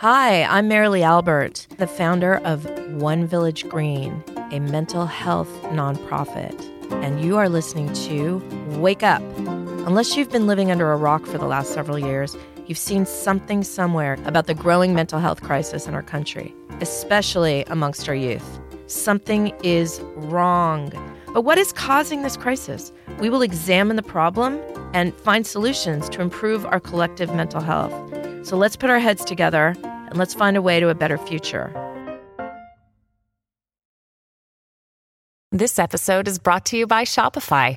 Hi, I'm Marilee Albert, the founder of One Village Green, a mental health nonprofit. And you are listening to Wake Up. Unless you've been living under a rock for the last several years, you've seen something somewhere about the growing mental health crisis in our country, especially amongst our youth. Something is wrong. But what is causing this crisis? We will examine the problem and find solutions to improve our collective mental health. So let's put our heads together and let's find a way to a better future. This episode is brought to you by Shopify.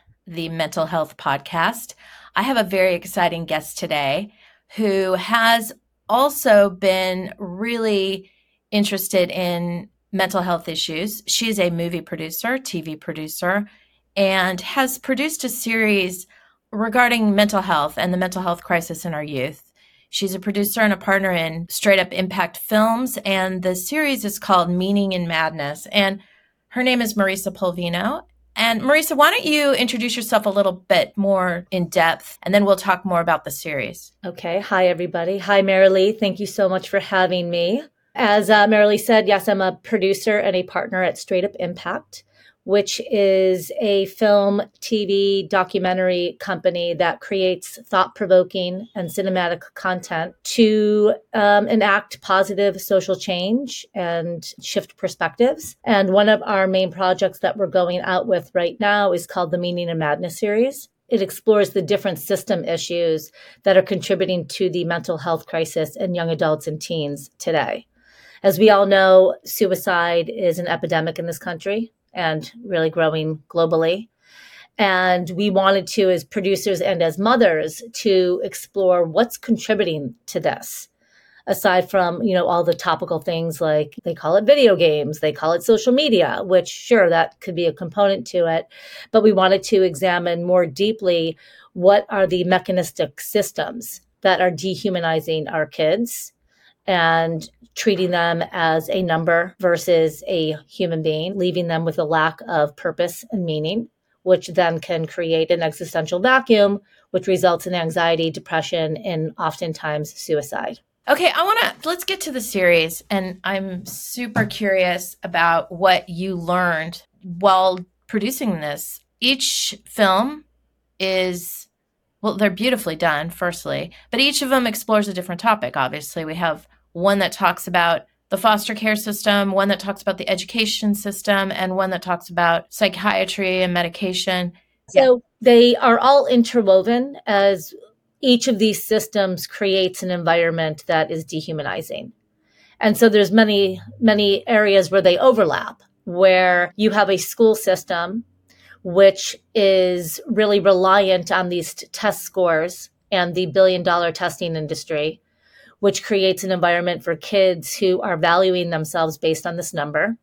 the mental health podcast. I have a very exciting guest today who has also been really interested in mental health issues. She is a movie producer, TV producer, and has produced a series regarding mental health and the mental health crisis in our youth. She's a producer and a partner in Straight Up Impact Films, and the series is called Meaning in Madness. And her name is Marisa Polvino. And Marisa, why don't you introduce yourself a little bit more in depth, and then we'll talk more about the series. Okay. Hi, everybody. Hi, Marilee. Thank you so much for having me. As uh, Marilee said, yes, I'm a producer and a partner at Straight Up Impact, which is a film, TV, documentary company that creates thought provoking and cinematic content to um, enact positive social change and shift perspectives. And one of our main projects that we're going out with right now is called the Meaning in Madness series it explores the different system issues that are contributing to the mental health crisis in young adults and teens today. As we all know, suicide is an epidemic in this country and really growing globally. And we wanted to, as producers and as mothers, to explore what's contributing to this. Aside from, you know, all the topical things like they call it video games, they call it social media, which sure, that could be a component to it. But we wanted to examine more deeply what are the mechanistic systems that are dehumanizing our kids and treating them as a number versus a human being, leaving them with a lack of purpose and meaning, which then can create an existential vacuum, which results in anxiety, depression, and oftentimes suicide. Okay, I want to let's get to the series and I'm super curious about what you learned while producing this. Each film is well, they're beautifully done, firstly, but each of them explores a different topic. Obviously, we have one that talks about the foster care system, one that talks about the education system, and one that talks about psychiatry and medication. So yeah. they are all interwoven as each of these systems creates an environment that is dehumanizing. And so there's many, many areas where they overlap, where you have a school system which is really reliant on these test scores and the billion dollar testing industry which creates an environment for kids who are valuing themselves based on this number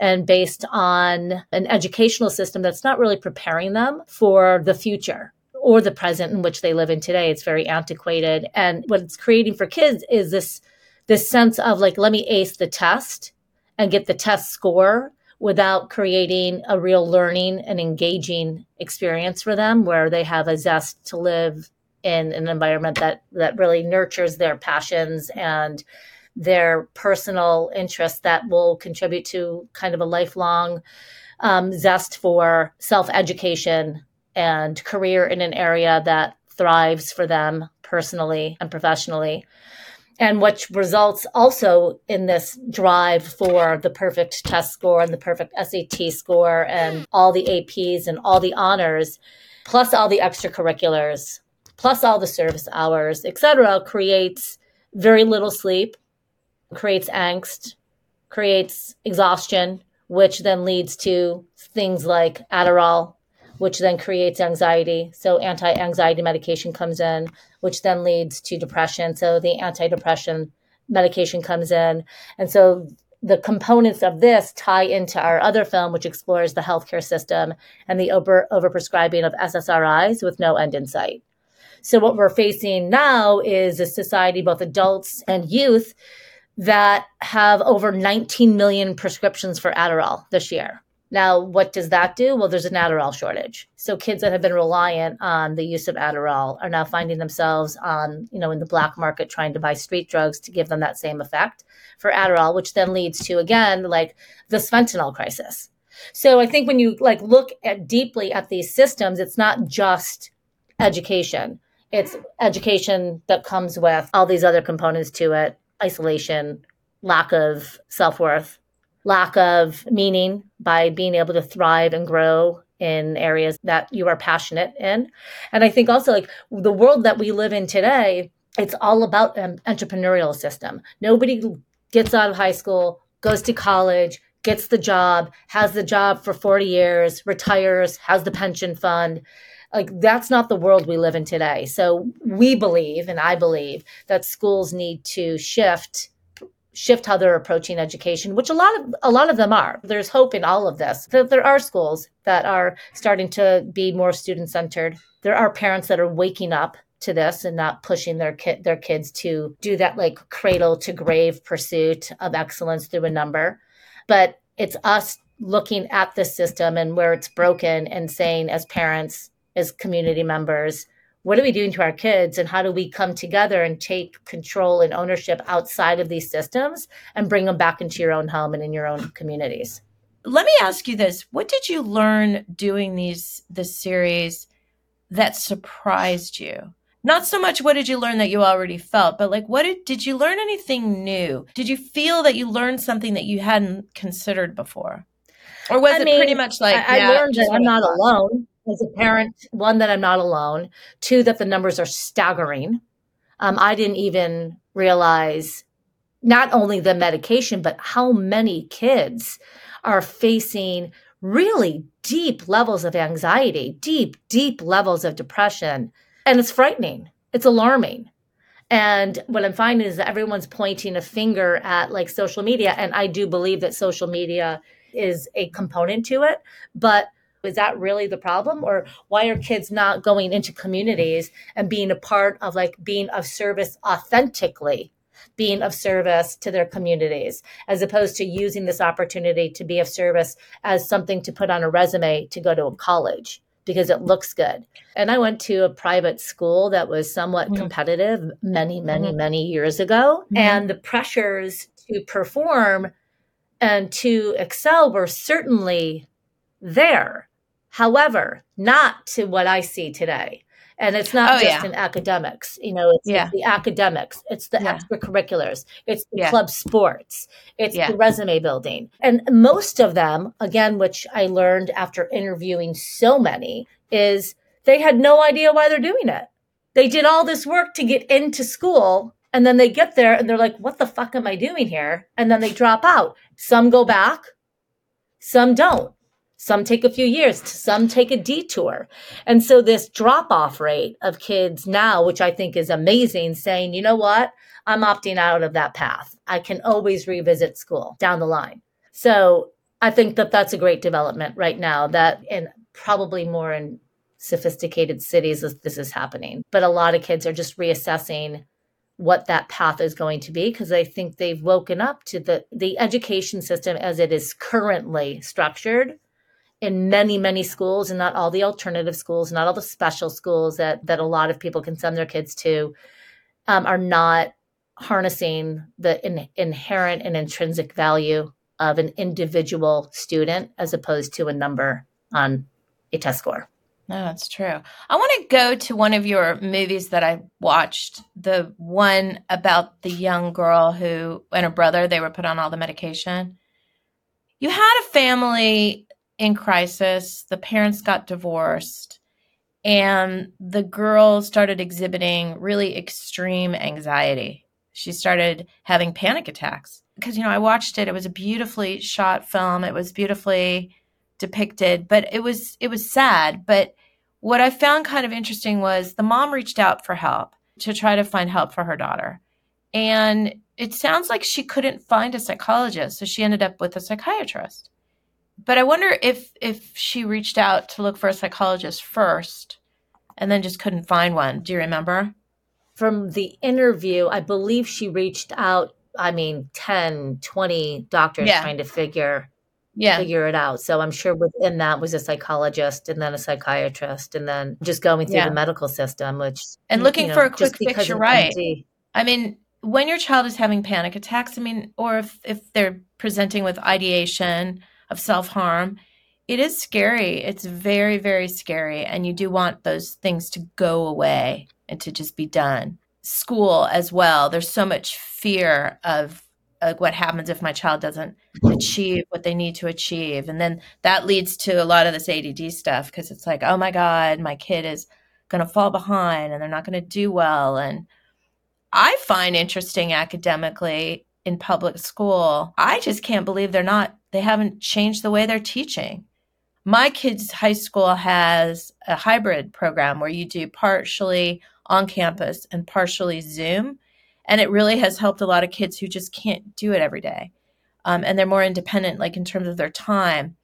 and based on an educational system that's not really preparing them for the future or the present in which they live in today. It's very antiquated. And what it's creating for kids is this this sense of like, let me ace the test and get the test score without creating a real learning and engaging experience for them where they have a zest to live in an environment that that really nurtures their passions and their personal interests that will contribute to kind of a lifelong um, zest for self education and career in an area that thrives for them personally and professionally. And which results also in this drive for the perfect test score and the perfect SAT score and all the APs and all the honors, plus all the extracurriculars plus all the service hours, etc., creates very little sleep, creates angst, creates exhaustion, which then leads to things like Adderall, which then creates anxiety. So anti-anxiety medication comes in, which then leads to depression. So the antidepressant medication comes in. And so the components of this tie into our other film, which explores the healthcare system and the over overprescribing of SSRIs with no end in sight. So what we're facing now is a society, both adults and youth, that have over 19 million prescriptions for Adderall this year. Now, what does that do? Well, there's an Adderall shortage. So kids that have been reliant on the use of Adderall are now finding themselves on, you know, in the black market trying to buy street drugs to give them that same effect for Adderall, which then leads to again like this fentanyl crisis. So I think when you like look at deeply at these systems, it's not just education. It's education that comes with all these other components to it, isolation, lack of self-worth, lack of meaning by being able to thrive and grow in areas that you are passionate in. And I think also like the world that we live in today, it's all about an entrepreneurial system. Nobody gets out of high school, goes to college, gets the job, has the job for 40 years, retires, has the pension fund. Like that's not the world we live in today. So we believe, and I believe, that schools need to shift shift how they're approaching education, which a lot of a lot of them are. There's hope in all of this. That There are schools that are starting to be more student centered. There are parents that are waking up to this and not pushing their kid their kids to do that like cradle to grave pursuit of excellence through a number. But it's us looking at the system and where it's broken and saying as parents, as community members, what are we doing to our kids and how do we come together and take control and ownership outside of these systems and bring them back into your own home and in your own communities? Let me ask you this. What did you learn doing these this series that surprised you? Not so much what did you learn that you already felt but like what did, did you learn anything new? Did you feel that you learned something that you hadn't considered before? Or was I it mean, pretty much like I, yeah, I learned that i'm not alone as a parent, one, that I'm not alone, two, that the numbers are staggering. Um, I didn't even realize not only the medication, but how many kids are facing really deep levels of anxiety, deep, deep levels of depression. And it's frightening, it's alarming. And what I'm finding is that everyone's pointing a finger at like social media. And I do believe that social media is a component to it. But is that really the problem? Or why are kids not going into communities and being a part of like being of service authentically? being of service to their communities as opposed to using this opportunity to be of service as something to put on a resume to go to a college because it looks good. And I went to a private school that was somewhat mm-hmm. competitive many, many, mm-hmm. many years ago. Mm-hmm. And the pressures to perform and to excel were certainly there. However, not to what I see today. And it's not oh, just yeah. in academics, you know, it's, yeah. the academics, it's the yeah. extracurriculars, it's the club sports, it's the resume building. And most of them, again, which I learned after interviewing so many, is they had no idea why they're doing it. They did all this work to get into school and then they get there and they're like, what the fuck am I doing here? And then they drop out. Some go back, some don't. Some take a few years, some take a detour. And so this drop off rate of kids now, which I think is amazing, saying, you know what? I'm opting out of that path. I can always revisit school down the line. So I think that that's a great development right now that in probably more in sophisticated cities this is happening. But a lot of kids are just reassessing what that path is going to be because I think they've woken up to the the education system as it is currently structured in many many schools and not all the alternative schools not all the special schools that that a lot of people can send their kids to um, are not harnessing the in, inherent and intrinsic value of an individual student as opposed to a number on a test score no, that's true. I want to go to one of your movies that I watched, the one about the young girl who and her brother, they were put on all the medication. You had a family in crisis. The parents got divorced, and the girl started exhibiting really extreme anxiety. She started having panic attacks. Because, you know, I watched it. It was a beautifully shot film, it was beautifully depicted, but it was it was sad. But what I found kind of interesting was the mom reached out for help to try to find help for her daughter. And it sounds like she couldn't find a psychologist, so she ended up with a psychiatrist. But I wonder if if she reached out to look for a psychologist first and then just couldn't find one. Do you remember? From the interview, I believe she reached out, I mean, 10, 20 doctors Yeah. trying to figure Yeah. figure it out. So I'm sure within that was a psychologist and then a psychiatrist and then just going through Yeah. the medical system, which And looking for a quick fix, you're right. MD. I mean, when your child is having panic attacks, I mean, or if, if they're presenting with ideation of self harm, it is scary. It's very, very scary. And you do want those things to go away and to just be done. School as well. There's so much fear of like what happens if my child doesn't achieve what they need to achieve. And then that leads to a lot of this ADD stuff because it's like, oh my God, my kid is going to fall behind and they're not going to do well. And I find interesting academically in public school. I just can't believe they're not, they haven't changed the way they're teaching. My kids' high school has a hybrid program where you do partially on campus and partially Zoom. And it really has helped a lot of kids who just can't do it every day. Um, and they're more independent, like in terms of their time.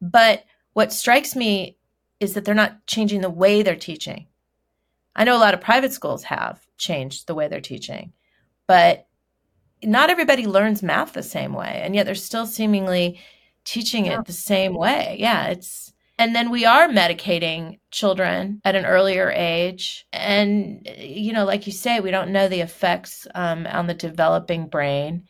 But what strikes me is that they're not changing the way they're teaching. I know a lot of private schools have changed the way they're teaching, but not everybody learns math the same way. And yet they're still seemingly teaching Yeah. it the same way. Yeah, it's, and then we are medicating children at an earlier age. And, you know, like you say, we don't know the effects um, on the developing brain.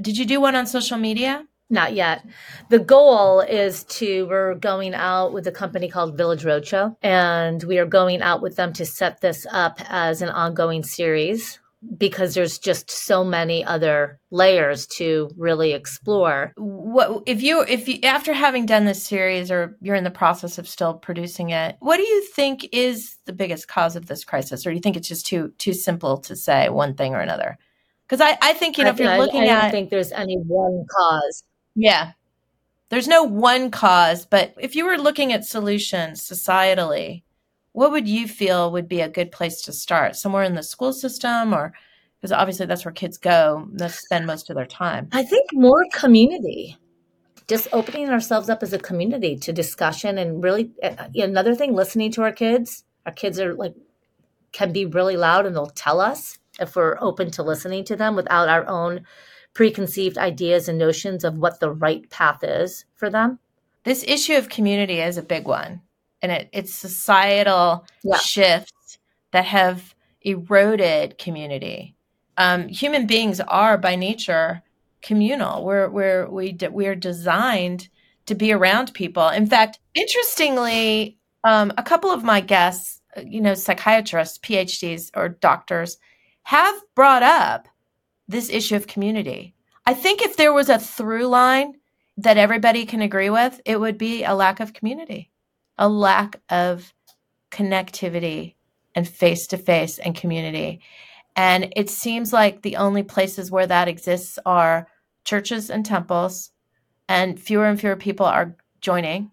Did you do one on social media? Not yet. The goal is to, we're going out with a company called Village Roadshow, and we are going out with them to set this up as an ongoing series because there's just so many other layers to really explore. what if you if you after having done this series or you're in the process of still producing it what do you think is the biggest cause of this crisis or do you think it's just too too simple to say one thing or another because I, I think you know if you're I, looking I don't think there's any one cause. yeah there's no one cause but if you were looking at solutions societally what would you feel would be a good place to start somewhere in the school system or because obviously that's where kids go they spend most of their time I think more community. Just opening ourselves up as a community to discussion and really uh, another thing listening to our kids. Our kids are like can be really loud and they'll tell us if we're open to listening to them without our own preconceived ideas and notions of what the right path is for them. this issue of community is a big one and it, it's societal Yeah. shifts that have eroded community. Um, human beings are by nature communal. We're, we're we d- we're designed to be around people. In fact interestingly um, a couple of my guests uh, you know psychiatrists phds or doctors have brought up this issue of community. I think if there was a through line that everybody can agree with, it would be a lack of community, a lack of connectivity and face to face and community. And it seems like the only places where that exists are churches and temples, and fewer and fewer people are joining.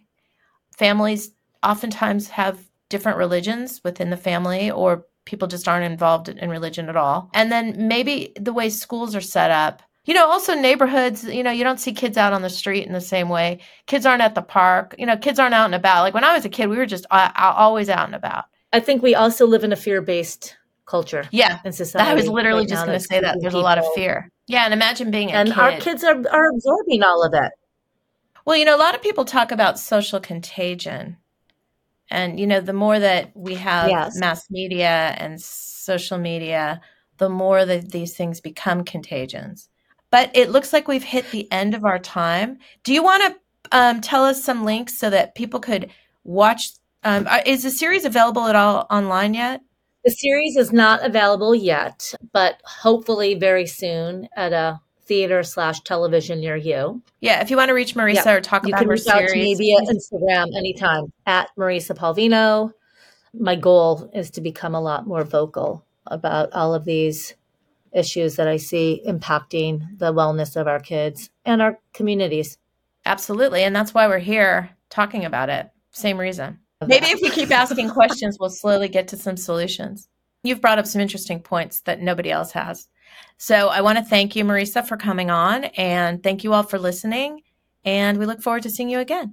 Families oftentimes have different religions within the family, or people just aren't involved in religion at all. And then maybe the way schools are set up you know also neighborhoods you know you don't see kids out on the street in the same way. Kids aren't at the park. You know kids aren't out and about. Like when i was a kid we were just uh, always out and about. I think we also live in a fear-based culture yeah. in society. i was literally right just going to say that. There's a lot of fear. Yeah and imagine being a And kid. our kids are, are absorbing all of it. well you know a lot of people talk about social contagion. And you know the more that we have Yes. mass media and social media the more that these things become contagions but it looks like we've hit the end of our time do you want to um, tell us some links so that people could watch um, is the series available at all online yet The series is not available yet, but hopefully very soon at a theater slash television near you. yeah if you want to reach marisa or talk You about can her reach out to me series via Instagram anytime at Marisa Polvino. My goal is to become a lot more vocal about all of these issues that I see impacting the wellness of our kids and our communities. Absolutely. And that's why we're here talking about it. Same reason. Maybe if we keep asking questions, we'll slowly get to some solutions. You've brought up some interesting points that nobody else has. So I want to thank you, Marisa, for coming on, and thank you all for listening. And we look forward to seeing you again.